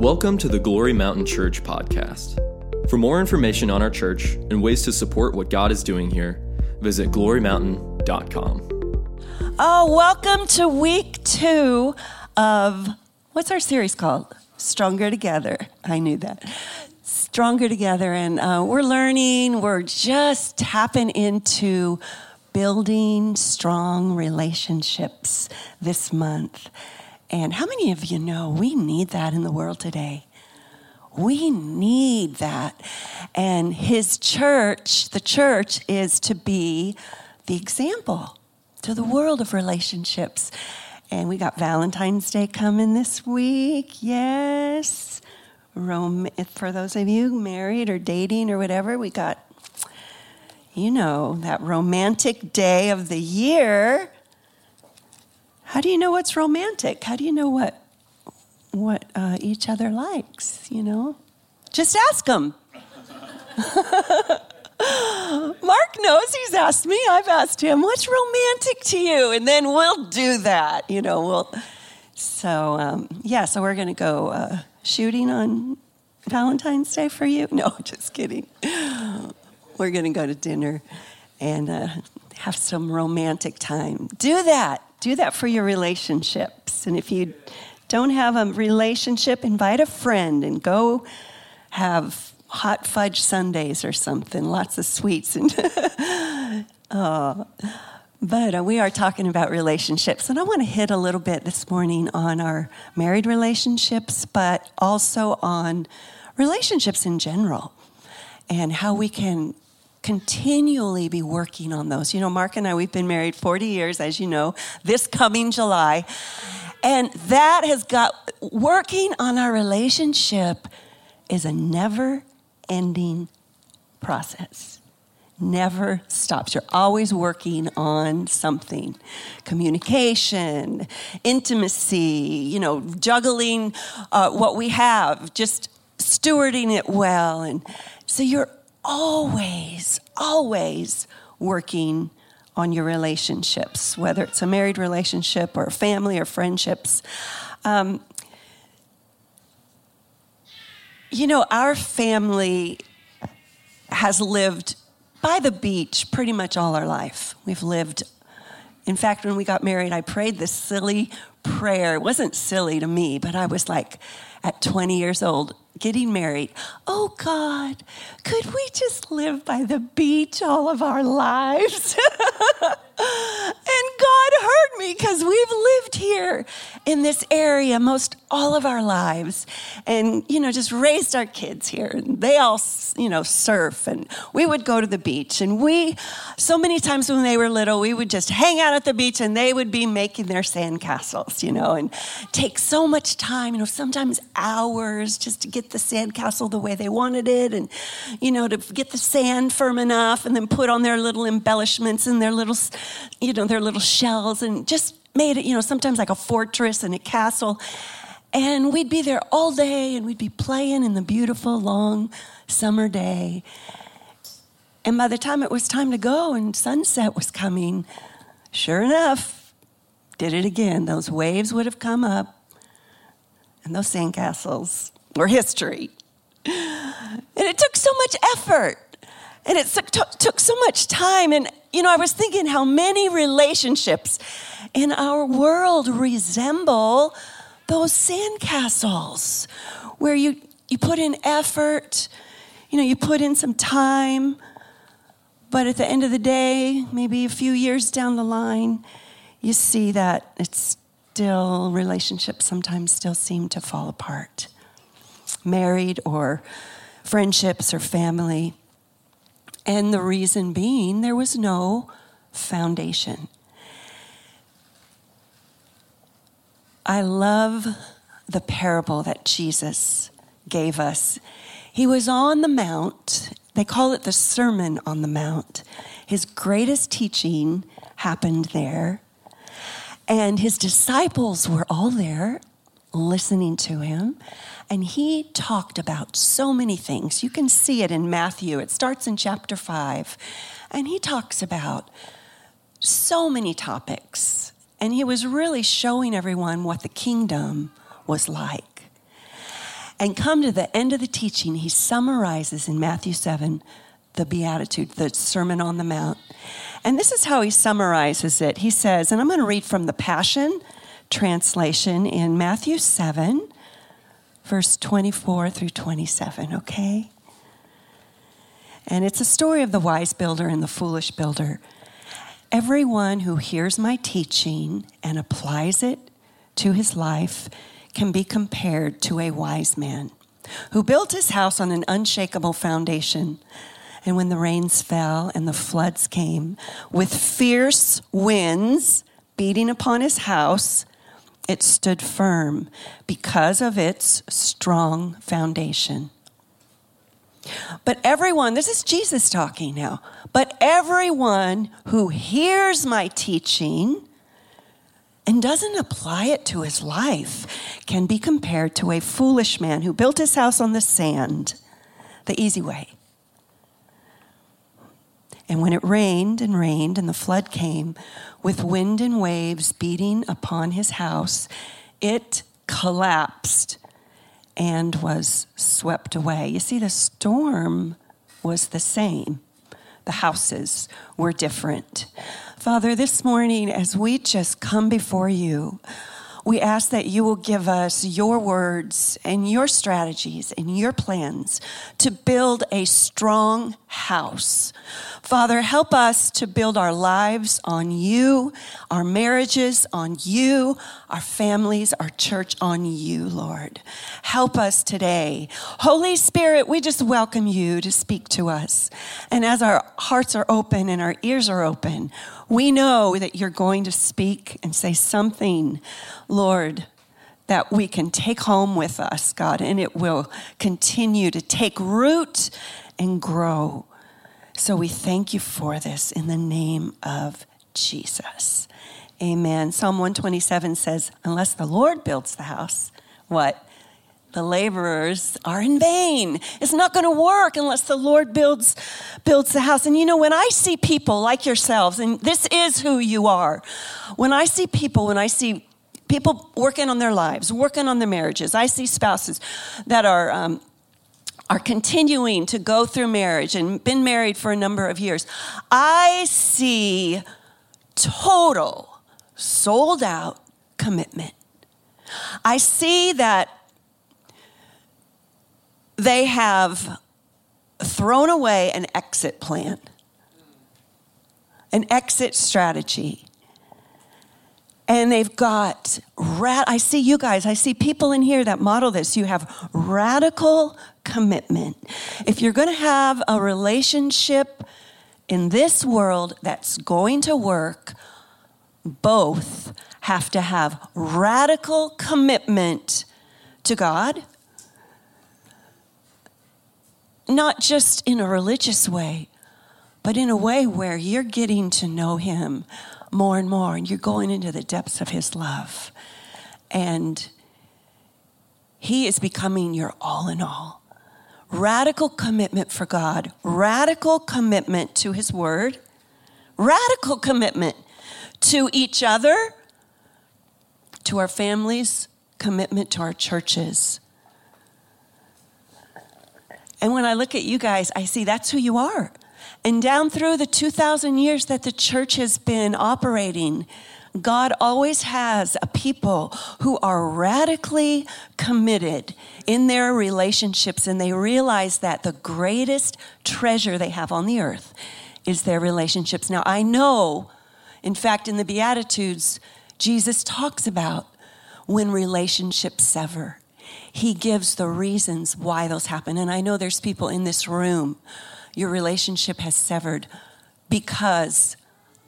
Welcome to the Glory Mountain Church podcast. For more information on our church and ways to support what God is doing here, visit glorymountain.com. Oh, welcome to week two of what's our series called? Stronger Together. I knew that. Stronger Together. And uh, we're learning, we're just tapping into building strong relationships this month. And how many of you know we need that in the world today? We need that. And his church, the church, is to be the example to the world of relationships. And we got Valentine's Day coming this week. Yes. Rom- for those of you married or dating or whatever, we got, you know, that romantic day of the year how do you know what's romantic? How do you know what what uh, each other likes? You know, just ask them. Mark knows he's asked me. I've asked him, "What's romantic to you?" And then we'll do that. You know, we'll. So um, yeah, so we're going to go uh, shooting on Valentine's Day for you. No, just kidding. We're going to go to dinner and uh, have some romantic time. Do that do that for your relationships. And if you don't have a relationship, invite a friend and go have hot fudge sundaes or something, lots of sweets. And oh. But uh, we are talking about relationships, and I want to hit a little bit this morning on our married relationships, but also on relationships in general and how we can continually be working on those. You know, Mark and I, we've been married 40 years, as you know, this coming July. And that has got working on our relationship is a never ending process. Never stops. You're always working on something communication, intimacy, you know, juggling uh, what we have, just stewarding it well. And so you're always, always working on your relationships, whether it's a married relationship or family or friendships. Um, you know, our family has lived by the beach pretty much all our life. We've lived, in fact, when we got married, I prayed this silly prayer. It wasn't silly to me, but I was like, at 20 years old, getting married. Oh God, could we just live by the beach all of our lives? and God heard me because we've lived here in this area most all of our lives and, you know, just raised our kids here. And they all, you know, surf and we would go to the beach. And we, so many times when they were little, we would just hang out at the beach and they would be making their sandcastles, you know, and take so much time, you know, sometimes hours just to get the sandcastle the way they wanted it and, you know, to get the sand firm enough and then put on their little embellishments and their little you know, their little shells and just made it, you know, sometimes like a fortress and a castle. And we'd be there all day and we'd be playing in the beautiful long summer day. And by the time it was time to go and sunset was coming, sure enough, did it again. Those waves would have come up and those sandcastles were history. And it took so much effort and it took, so much time. And you know, I was thinking how many relationships in our world resemble those sandcastles where you, you put in effort, you know, you put in some time, but at the end of the day, maybe a few years down the line, you see that it's still, relationships sometimes still seem to fall apart. Married or friendships or family. And the reason being, there was no foundation. I love the parable that Jesus gave us. He was on the Mount. They call it the Sermon on the Mount. His greatest teaching happened there. And his disciples were all there listening to him. And he talked about so many things. You can see it in Matthew, it starts in chapter 5. And he talks about so many topics. And he was really showing everyone what the kingdom was like. and come to the end of the teaching, he summarizes in Matthew 7 the Beatitude, the Sermon on the Mount. And this is how he summarizes it. He says, and I'm going to read from the Passion translation in Matthew 7, verse 24 through 27, okay? And it's a story of the wise builder and the foolish builder. Everyone who hears my teaching and applies it to his life can be compared to a wise man who built his house on an unshakable foundation. And when the rains fell and the floods came, with fierce winds beating upon his house, it stood firm because of its strong foundation. But everyone, this is Jesus talking now, but everyone who hears my teaching and doesn't apply it to his life can be compared to a foolish man who built his house on the sand, the easy way. And when it rained and rained and the flood came, with wind and waves beating upon his house, it collapsed and was swept away. You see, the storm was the same, the houses were different. Father, this morning, as we just come before you, we ask that you will give us your words and your strategies and your plans to build a strong house. Father, help us to build our lives on you, our marriages on you, our families, our church on you, Lord. Help us today. Holy Spirit, we just welcome you to speak to us. And as our hearts are open and our ears are open, we know that you're going to speak and say something, Lord, that we can take home with us, God, and it will continue to take root and grow. So we thank you for this in the name of Jesus. Amen. Psalm 127 says, Unless the Lord builds the house, what? the laborers are in vain. It's not going to work unless the Lord builds builds the house. And you know when I see people like yourselves and this is who you are. When I see people, when I see people working on their lives, working on their marriages, I see spouses that are um, are continuing to go through marriage and been married for a number of years. I see total sold out commitment. I see that they have thrown away an exit plan, an exit strategy. And they've got, rat- I see you guys, I see people in here that model this. You have radical commitment. If you're going to have a relationship in this world that's going to work, both have to have radical commitment to God not just in a religious way, but in a way where you're getting to know Him more and more, and you're going into the depths of His love. And He is becoming your all in all. Radical commitment for God, radical commitment to His Word, radical commitment to each other, to our families, commitment to our churches. And when I look at you guys, I see that's who you are. And down through the 2,000 years that the church has been operating, God always has a people who are radically committed in their relationships, and they realize that the greatest treasure they have on the earth is their relationships. Now, I know, in fact, in the Beatitudes, Jesus talks about when relationships sever he gives the reasons why those happen. And I know there's people in this room, your relationship has severed because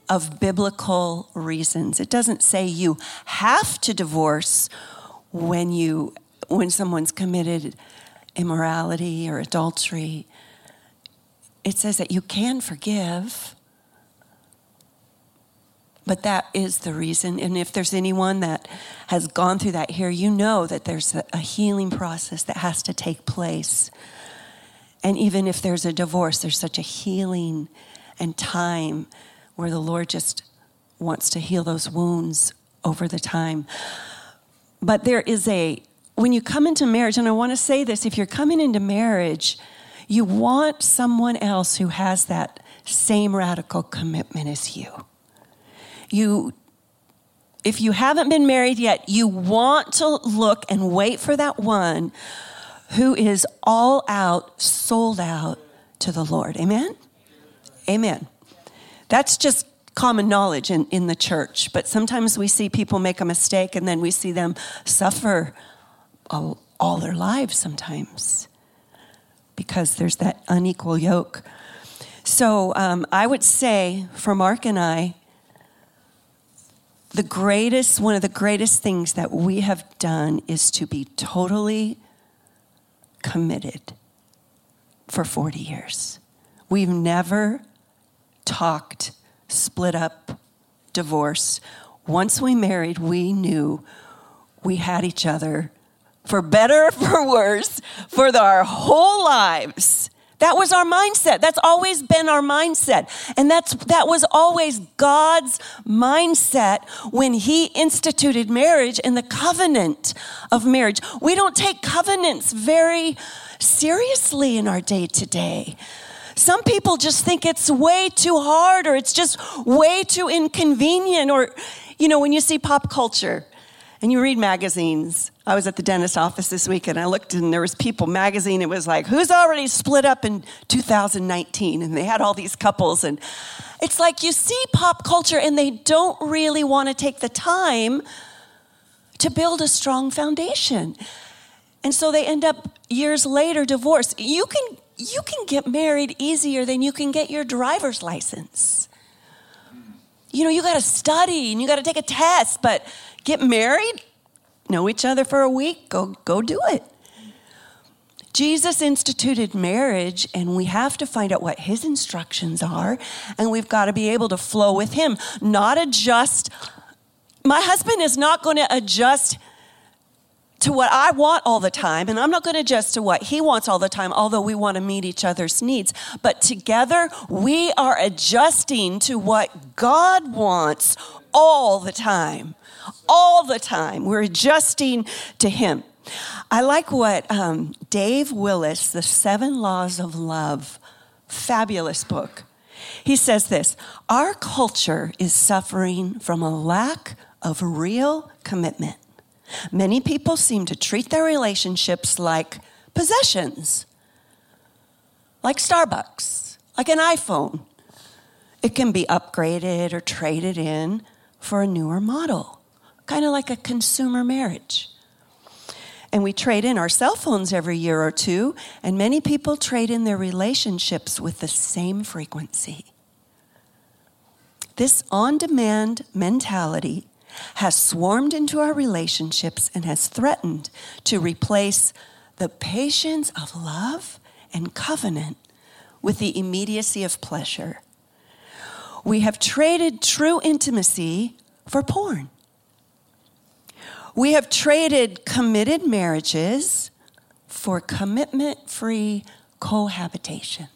of biblical reasons. It doesn't say you have to divorce when you when someone's committed immorality or adultery. It says that you can forgive but that is the reason. And if there's anyone that has gone through that here, you know that there's a, healing process that has to take place. And even if there's a divorce, there's such a healing and time where the Lord just wants to heal those wounds over the time. But there is a when you come into marriage, and I want to say this if you're coming into marriage, you want someone else who has that same radical commitment as you. You if you haven't been married yet, you want to look and wait for that one who is all out, sold out to the Lord. Amen? Amen. That's just common knowledge in, in the church. But sometimes we see people make a mistake and then we see them suffer all, all their lives sometimes because there's that unequal yoke. So um, I would say for Mark and I, the greatest, one of the greatest things that we have done is to be totally committed for 40 years. We've never talked, split up, divorce. Once we married, we knew we had each other for better or for worse for the, our whole lives. That was our mindset. That's always been our mindset. And that's, that was always God's mindset when He instituted marriage and the covenant of marriage. We don't take covenants very seriously in our day to day. Some people just think it's way too hard or it's just way too inconvenient. Or, you know, when you see pop culture, and you read magazines. I was at the dentist office this week and I looked and there was People magazine. It was like, who's already split up in 2019? And they had all these couples. And it's like you see pop culture and they don't really want to take the time to build a strong foundation. And so they end up years later divorced. You can you can get married easier than you can get your driver's license. You know, you got to study and you got to take a test, but Get married, know each other for a week, go, go do it. Jesus instituted marriage, and we have to find out what his instructions are, and we've got to be able to flow with him, not adjust. My husband is not going to adjust to what I want all the time, and I'm not going to adjust to what he wants all the time, although we want to meet each other's needs. But together, we are adjusting to what God wants all the time all the time. We're adjusting to Him. I like what um, Dave Willis, The Seven Laws of Love, fabulous book. He says this Our culture is suffering from a lack of real commitment. Many people seem to treat their relationships like possessions, like Starbucks, like an iPhone. It can be upgraded or traded in for a newer model kind of like a consumer marriage. And we trade in our cell phones every year or two, and many people trade in their relationships with the same frequency. This on demand mentality has swarmed into our relationships and has threatened to replace the patience of love and covenant with the immediacy of pleasure. We have traded true intimacy for porn. We have traded committed marriages for commitment free cohabitation.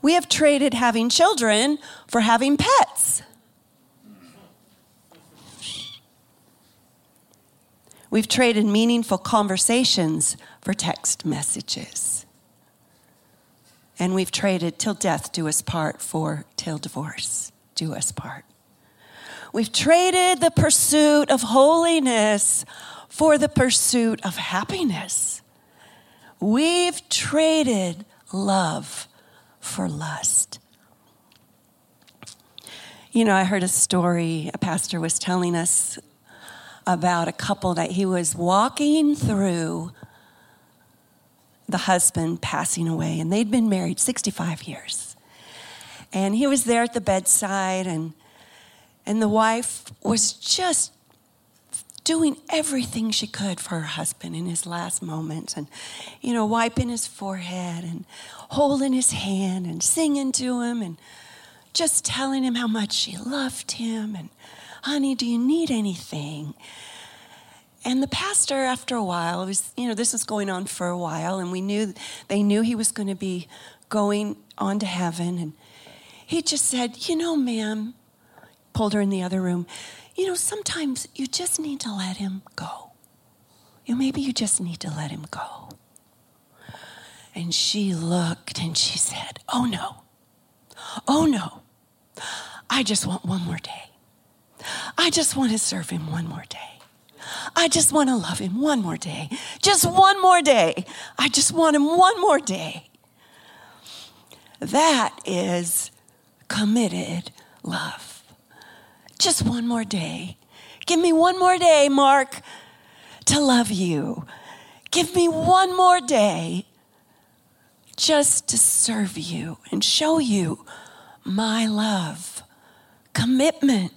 We have traded having children for having pets. We've traded meaningful conversations for text messages. And we've traded till death do us part for till divorce do us part. We've traded the pursuit of holiness for the pursuit of happiness. We've traded love for lust. You know, I heard a story, a pastor was telling us about a couple that he was walking through the husband passing away, and they'd been married 65 years. And he was there at the bedside, and and the wife was just doing everything she could for her husband in his last moments and, you know, wiping his forehead and holding his hand and singing to him and just telling him how much she loved him and, honey, do you need anything? And the pastor, after a while, was, you know, this was going on for a while, and we knew they knew he was going to be going on to heaven. And he just said, You know, ma'am, pulled her in the other room. You know, sometimes you just need to let him go. You know, maybe you just need to let him go. And she looked and she said, Oh no. Oh no. I just want one more day. I just want to serve him one more day. I just want to love him one more day. Just one more day. I just want him one more day. That is committed love. Just one more day. Give me one more day, Mark, to love you. Give me one more day just to serve you and show you my love. Commitment.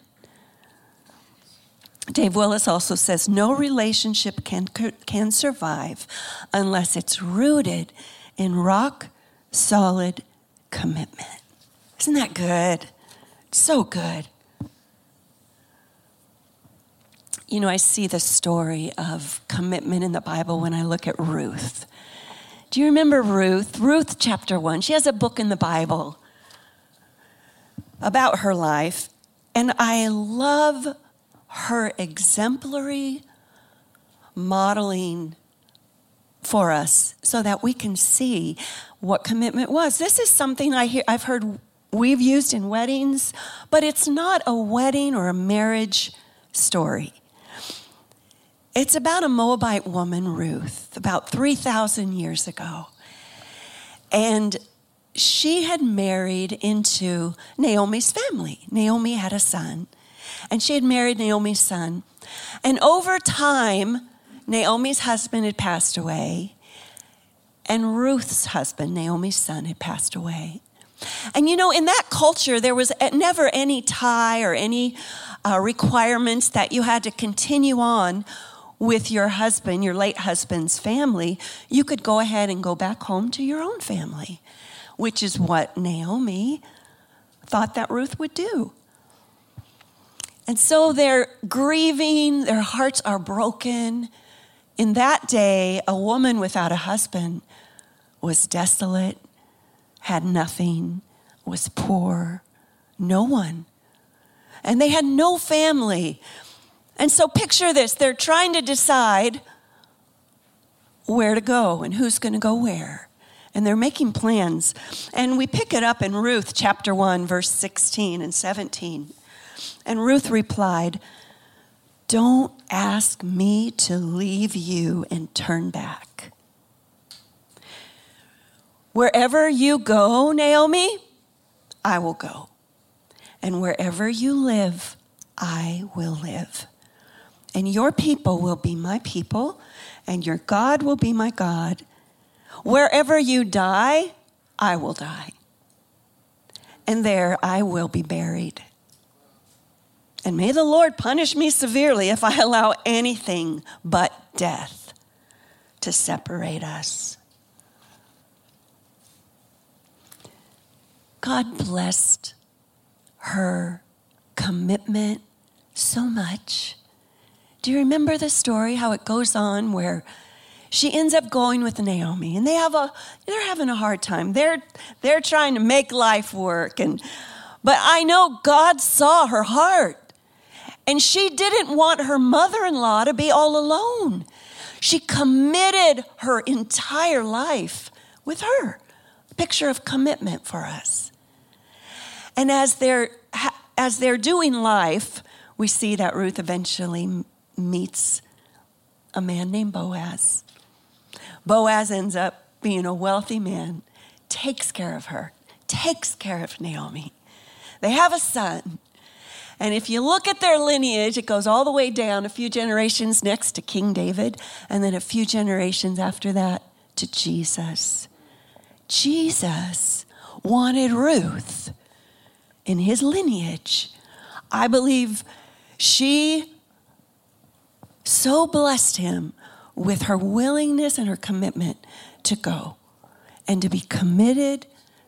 Dave Willis also says no relationship can, can survive unless it's rooted in rock solid commitment. Isn't that good? So good. You know, I see the story of commitment in the Bible when I look at Ruth. Do you remember Ruth? Ruth, chapter one. She has a book in the Bible about her life, and I love her exemplary modeling for us so that we can see what commitment was. This is something I hear, I've heard we've used in weddings, but it's not a wedding or a marriage story. It's about a Moabite woman, Ruth, about 3,000 years ago. And she had married into Naomi's family. Naomi had a son and she had married Naomi's son. And over time, Naomi's husband had passed away, and Ruth's husband, Naomi's son, had passed away. And you know, in that culture, there was never any tie or any uh, requirements that you had to continue on with your husband, your late husband's family. You could go ahead and go back home to your own family, which is what Naomi thought that Ruth would do. And so they're grieving, their hearts are broken. In that day, a woman without a husband was desolate, had nothing, was poor, no one. And they had no family. And so picture this they're trying to decide where to go and who's going to go where. And they're making plans. And we pick it up in Ruth chapter 1, verse 16 and 17. And Ruth replied, Don't ask me to leave you and turn back. Wherever you go, Naomi, I will go. And wherever you live, I will live. And your people will be my people, and your God will be my God. Wherever you die, I will die. And there I will be buried. And may the Lord punish me severely if I allow anything but death to separate us. God blessed her commitment so much. Do you remember the story how it goes on where she ends up going with Naomi and they have a they're having a hard time. They're they're trying to make life work and but I know God saw her heart. And she didn't want her mother in law to be all alone. She committed her entire life with her. Picture of commitment for us. And as they're, as they're doing life, we see that Ruth eventually meets a man named Boaz. Boaz ends up being a wealthy man, takes care of her, takes care of Naomi. They have a son. And if you look at their lineage, it goes all the way down a few generations next to King David, and then a few generations after that to Jesus. Jesus wanted Ruth in his lineage. I believe she so blessed him with her willingness and her commitment to go and to be committed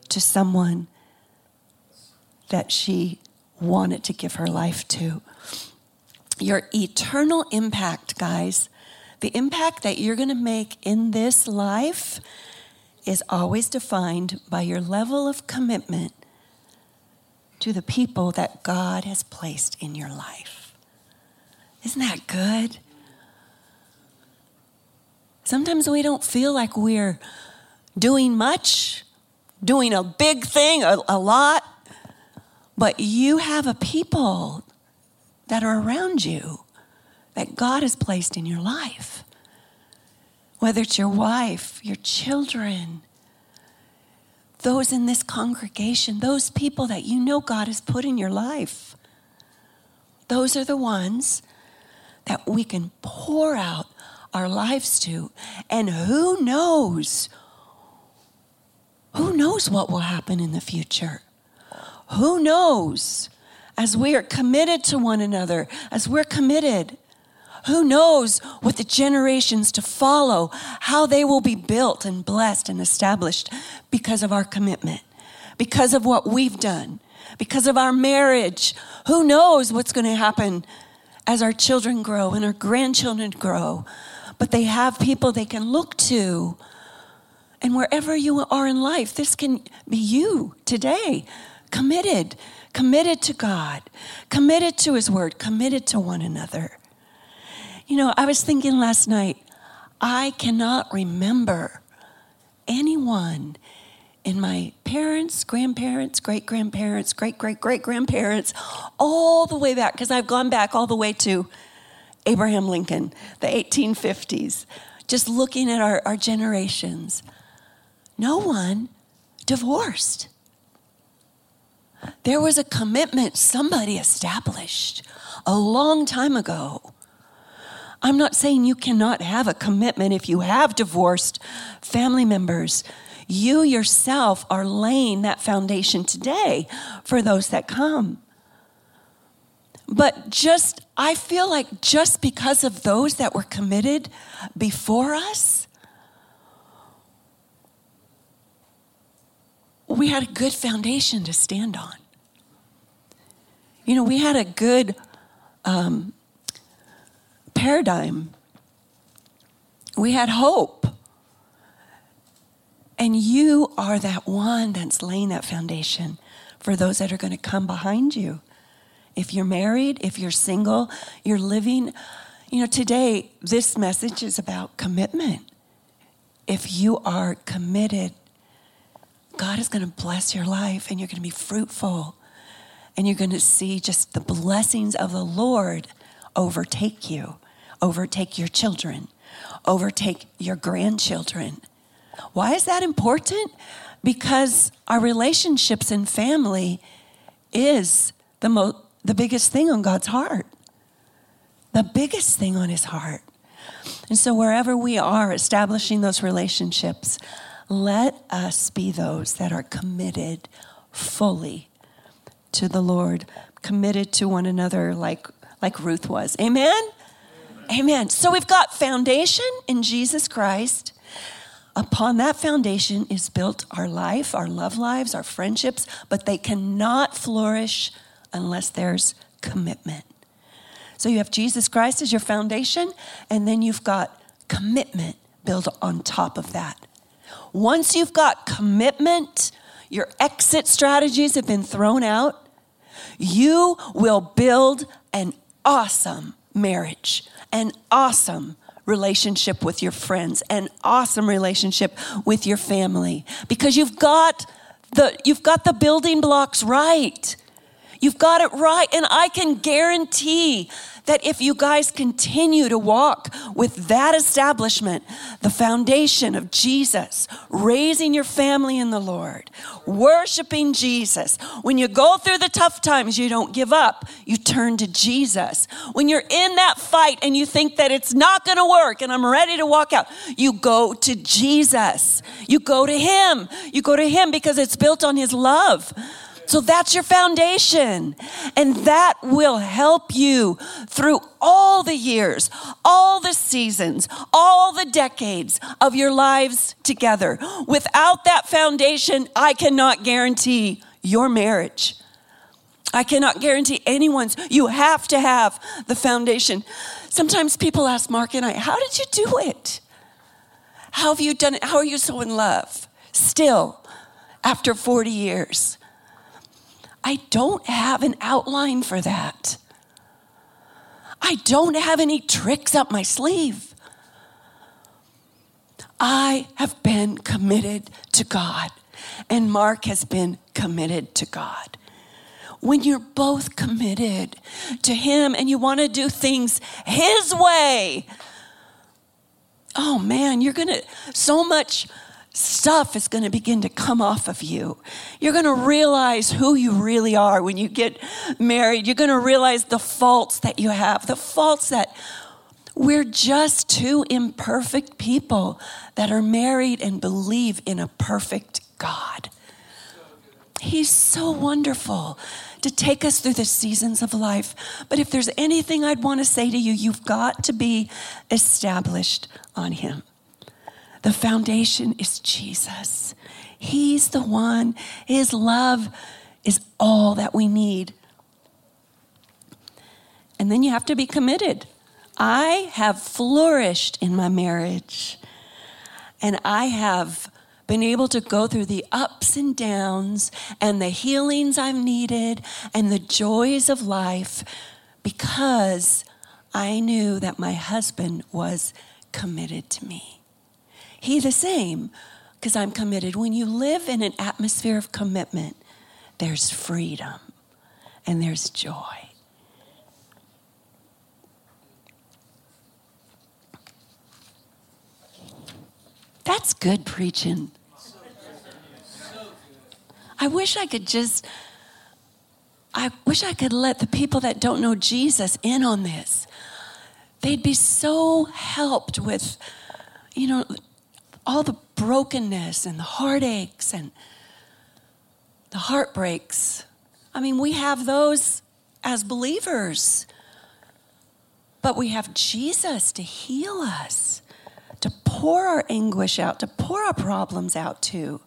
to someone that she wanted to give her life to. Your eternal impact, guys, the impact that you're going to make in this life is always defined by your level of commitment to the people that God has placed in your life. Isn't that good? Sometimes we don't feel like we're doing much, doing a big thing, a, a lot, but you have a people that are around you that God has placed in your life. Whether it's your wife, your children, those in this congregation, those people that you know God has put in your life. Those are the ones that we can pour out our lives to. And who knows? Who knows what will happen in the future? Who knows? As we are committed to one another, as we're committed, who knows what the generations to follow, how they will be built and blessed and established because of our commitment, because of what we've done, because of our marriage. Who knows what's going to happen as our children grow and our grandchildren grow? But they have people they can look to. And wherever you are in life, this can be you today, committed, committed to God, committed to His Word, committed to one another. You know, I was thinking last night, I cannot remember anyone in my parents, grandparents, great grandparents, great great great grandparents, all the way back, because I've gone back all the way to Abraham Lincoln, the 1850s, just looking at our, our generations. No one divorced. There was a commitment somebody established a long time ago I'm not saying you cannot have a commitment if you have divorced family members. You yourself are laying that foundation today for those that come. But just, I feel like just because of those that were committed before us, we had a good foundation to stand on. You know, we had a good um, paradigm. We had hope. And you are that one that's laying that foundation for those that are going to come behind you. If you're married, if you're single, you're living. You know, today, this message is about commitment. If you are committed, God is going to bless your life and you're going to be fruitful and you're going to see just the blessings of the Lord overtake you overtake your children, overtake your grandchildren. Why is that important? Because our relationships and family is the, the biggest thing on God's heart. The biggest thing on his heart. And so, wherever we are establishing those relationships, let us be those that are committed fully to the Lord, committed to one another like, like Ruth was. Amen? Amen. So we've got foundation in Jesus Christ. Upon that foundation is built our life, our love lives, our friendships, but they cannot flourish unless there's commitment. So you have Jesus Christ as your foundation, and then you've got commitment built on top of that. Once you've got commitment, your exit strategies have been thrown out, you will build an awesome marriage an awesome relationship with your friends, an awesome relationship with your family because you've got the you've got the building blocks right. You've got it right and I can guarantee that if you guys continue to walk with that establishment, the foundation of Jesus, raising your family in the Lord, worshiping Jesus, when you go through the tough times, you don't give up. You turn to Jesus. When you're in that fight and you think that it's not going to work and I'm ready to walk out, you go to Jesus. You go to Him. You go to Him because it's built on His love. So that's your foundation. And that will help you through all the years, all the seasons, all the decades of your lives together. Without that foundation, I cannot guarantee your marriage. I cannot guarantee anyone's. You have to have the foundation. Sometimes people ask Mark and I, How did you do it? How have you done it? How are you so in love still after 40 years? I don't have an outline for that. I don't have any tricks up my sleeve. I have been committed to God, and Mark has been committed to God. When you're both committed to Him and you want to do things His way, oh man, you're going to, so much stuff is going to begin to come off of you. You're going to realize who you really are when you get married. You're going to realize the faults that you have, the faults that we're just two imperfect people that are married and believe in a perfect God. He's so wonderful to take us through the seasons of life. But if there's anything I'd want to say to you, you've got to be established on Him. The foundation is Jesus. He's the one. His love is all that we need. And then you have to be committed. I have flourished in my marriage, and I have been able to go through the ups and downs and the healings I've needed and the joys of life because I knew that my husband was committed to me. He the same, because I'm committed. When you live in an atmosphere of commitment, there's freedom and there's joy. That's good preaching. I wish I could just, I wish I could let the people that don't know Jesus in on this. They'd be so helped with, you know, all the brokenness and the heartaches and the heartbreaks. I mean, we have those as believers, but we have Jesus to heal us, to pour our anguish out, to pour our problems out to.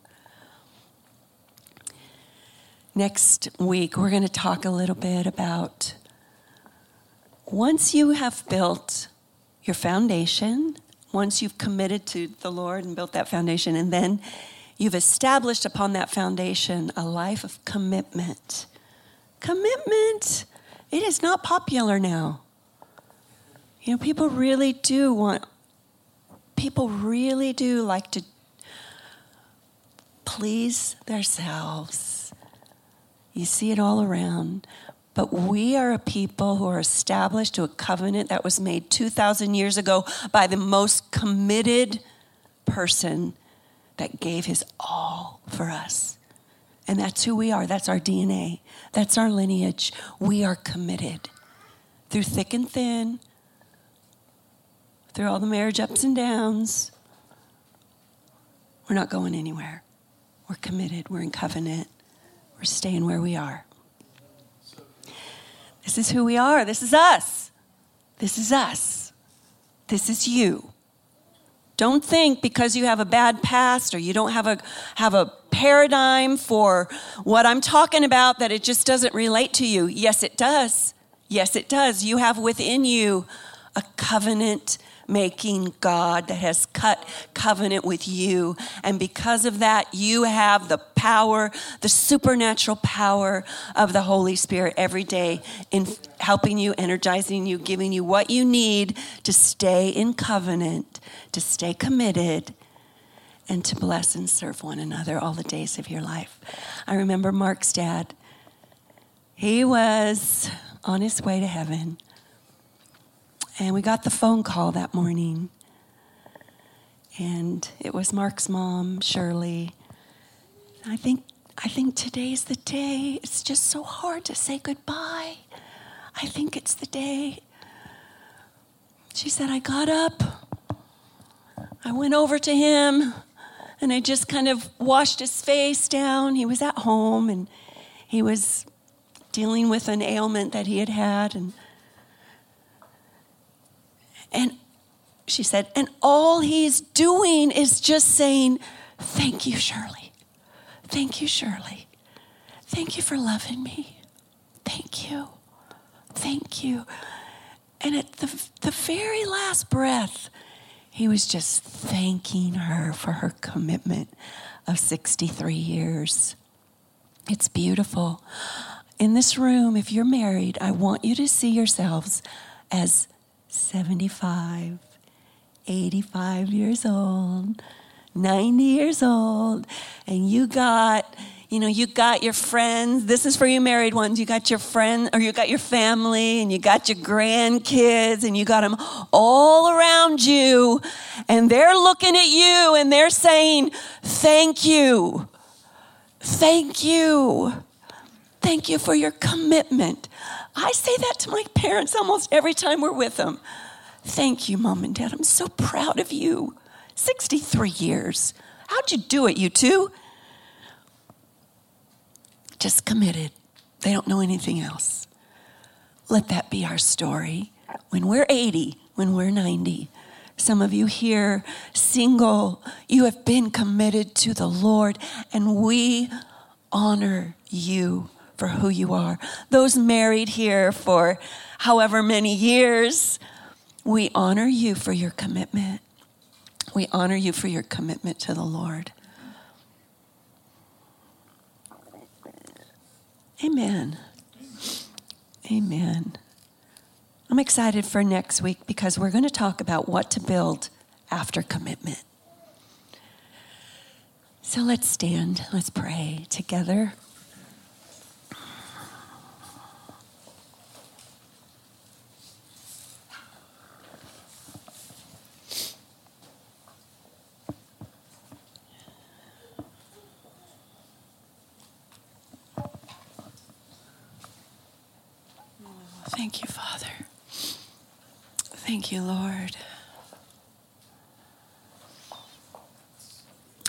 Next week, we're going to talk a little bit about once you have built your foundation, once you've committed to the Lord and built that foundation, and then you've established upon that foundation a life of commitment. Commitment, it is not popular now. You know, people really do want, people really do like to please themselves. You see it all around. But we are a people who are established to a covenant that was made 2,000 years ago by the most committed person that gave his all for us. And that's who we are. That's our DNA. That's our lineage. We are committed through thick and thin, through all the marriage ups and downs. We're not going anywhere. We're committed. We're in covenant. We're staying where we are. This is who we are. This is us. This is us. This is you. Don't think because you have a bad past or you don't have a have a paradigm for what I'm talking about that it just doesn't relate to you. Yes, it does. Yes, it does. You have within you a covenant making God that has cut covenant with you. And because of that, you have the power, the supernatural power of the Holy Spirit every day in helping you, energizing you, giving you what you need to stay in covenant, to stay committed. And to bless and serve one another all the days of your life. I remember Mark's dad. He was on his way to heaven and we got the phone call that morning. And it was Mark's mom, Shirley. I think I think today's the day. It's just so hard to say goodbye. I think it's the day. She said, I got up. I went over to him and I just kind of washed his face down. He was at home and he was dealing with an ailment that he had had. And and she said, and all he's doing is just saying, Thank you, Shirley. Thank you, Shirley. Thank you for loving me. Thank you. Thank you. And at the, the very last breath, he was just thanking her for her commitment of 63 years. It's beautiful. In this room, if you're married, I want you to see yourselves as 75, 85 years old, 90 years old, and you got you know, you got your friends. This is for you married ones. You got your friend or you got your family and you got your grandkids and you got them all around you and they're looking at you and they're saying, Thank you. Thank you. Thank you for your commitment. I say that to my parents almost every time we're with them. Thank you, mom and dad. I'm so proud of you. 63 years. How'd you do it, you two? just committed. They don't know anything else. Let that be our story. When we're 80, when we're 90, some of you here, single, you have been committed to the Lord, and we honor you for who you are. Those married here for however many years, we honor you for your commitment. We honor you for your commitment to the Lord. Amen. Amen. I'm excited for next week because we're going to talk about what to build after commitment. So let's stand, let's pray together. Thank you, Father. Thank you, Lord.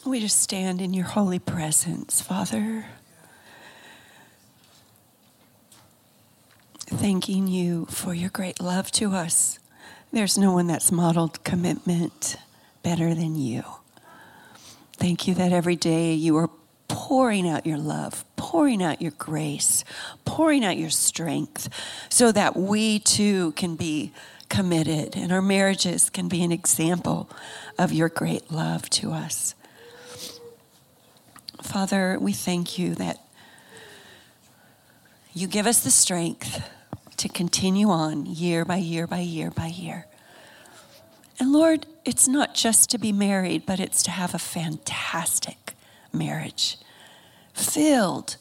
We just stand in your holy presence, Father. Thanking you for your great love to us. There's no one that's modeled commitment better than you. Thank you that every day you are pouring out your love, pouring out your grace, pouring out your strength, so that we too can be committed and our marriages can be an example of your great love to us. Father, we thank you that you give us the strength to continue on year by year by year by year. And Lord, it's not just to be married, but it's to have a fantastic marriage filled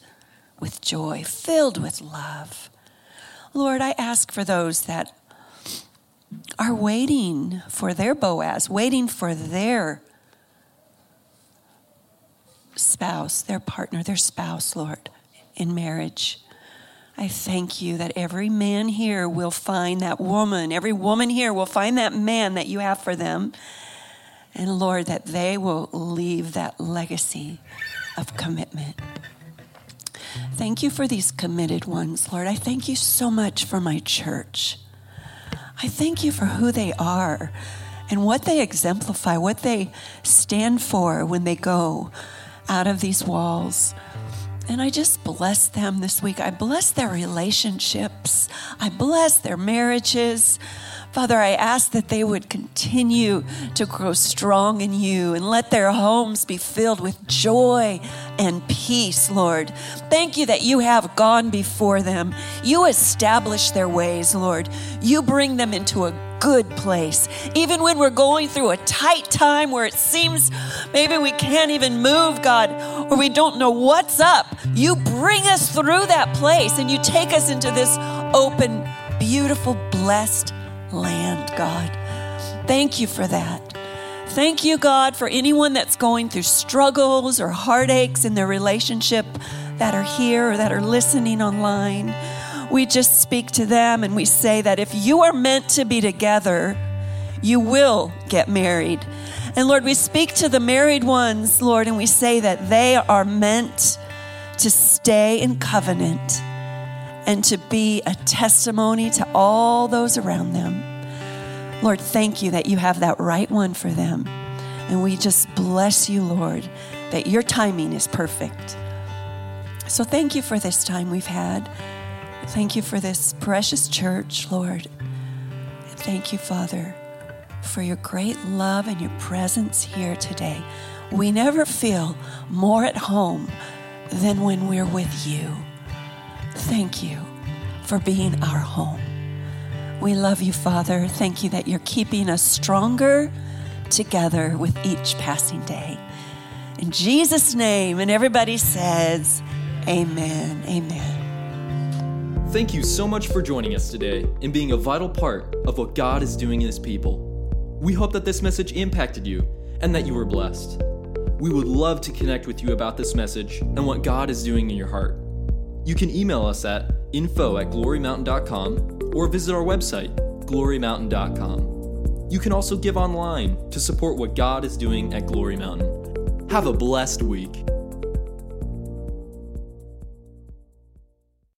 with joy, filled with love. Lord, I ask for those that are waiting for their Boaz, waiting for their spouse, their partner, their spouse, Lord, in marriage. I thank you that every man here will find that woman, every woman here will find that man that you have for them. And Lord, that they will leave that legacy of commitment. Thank you for these committed ones, Lord. I thank you so much for my church. I thank you for who they are and what they exemplify, what they stand for when they go out of these walls. And I just bless them this week. I bless their relationships. I bless their marriages. Father, I ask that they would continue to grow strong in you and let their homes be filled with joy and peace, Lord. Thank you that you have gone before them. You establish their ways, Lord. You bring them into a good place. Even when we're going through a tight time where it seems maybe we can't even move, God, or we don't know what's up, you bring us through that place and you take us into this open, beautiful, blessed land, God. Thank you for that. Thank you, God, for anyone that's going through struggles or heartaches in their relationship that are here or that are listening online. We just speak to them and we say that if you are meant to be together, you will get married. And Lord, we speak to the married ones, Lord, and we say that they are meant to stay in covenant and to be a testimony to all those around them. Lord, thank you that you have that right one for them. And we just bless you, Lord, that your timing is perfect. So thank you for this time we've had. Thank you for this precious church, Lord. And thank you, Father, for your great love and your presence here today. We never feel more at home than when we're with you. Thank you for being our home. We love you, Father. Thank you that you're keeping us stronger together with each passing day. In Jesus' name, and everybody says, Amen. Amen. Thank you so much for joining us today and being a vital part of what God is doing in His people. We hope that this message impacted you and that you were blessed. We would love to connect with you about this message and what God is doing in your heart. You can email us at info at glorymountain.com or visit our website, glorymountain.com. You can also give online to support what God is doing at Glory Mountain. Have a blessed week.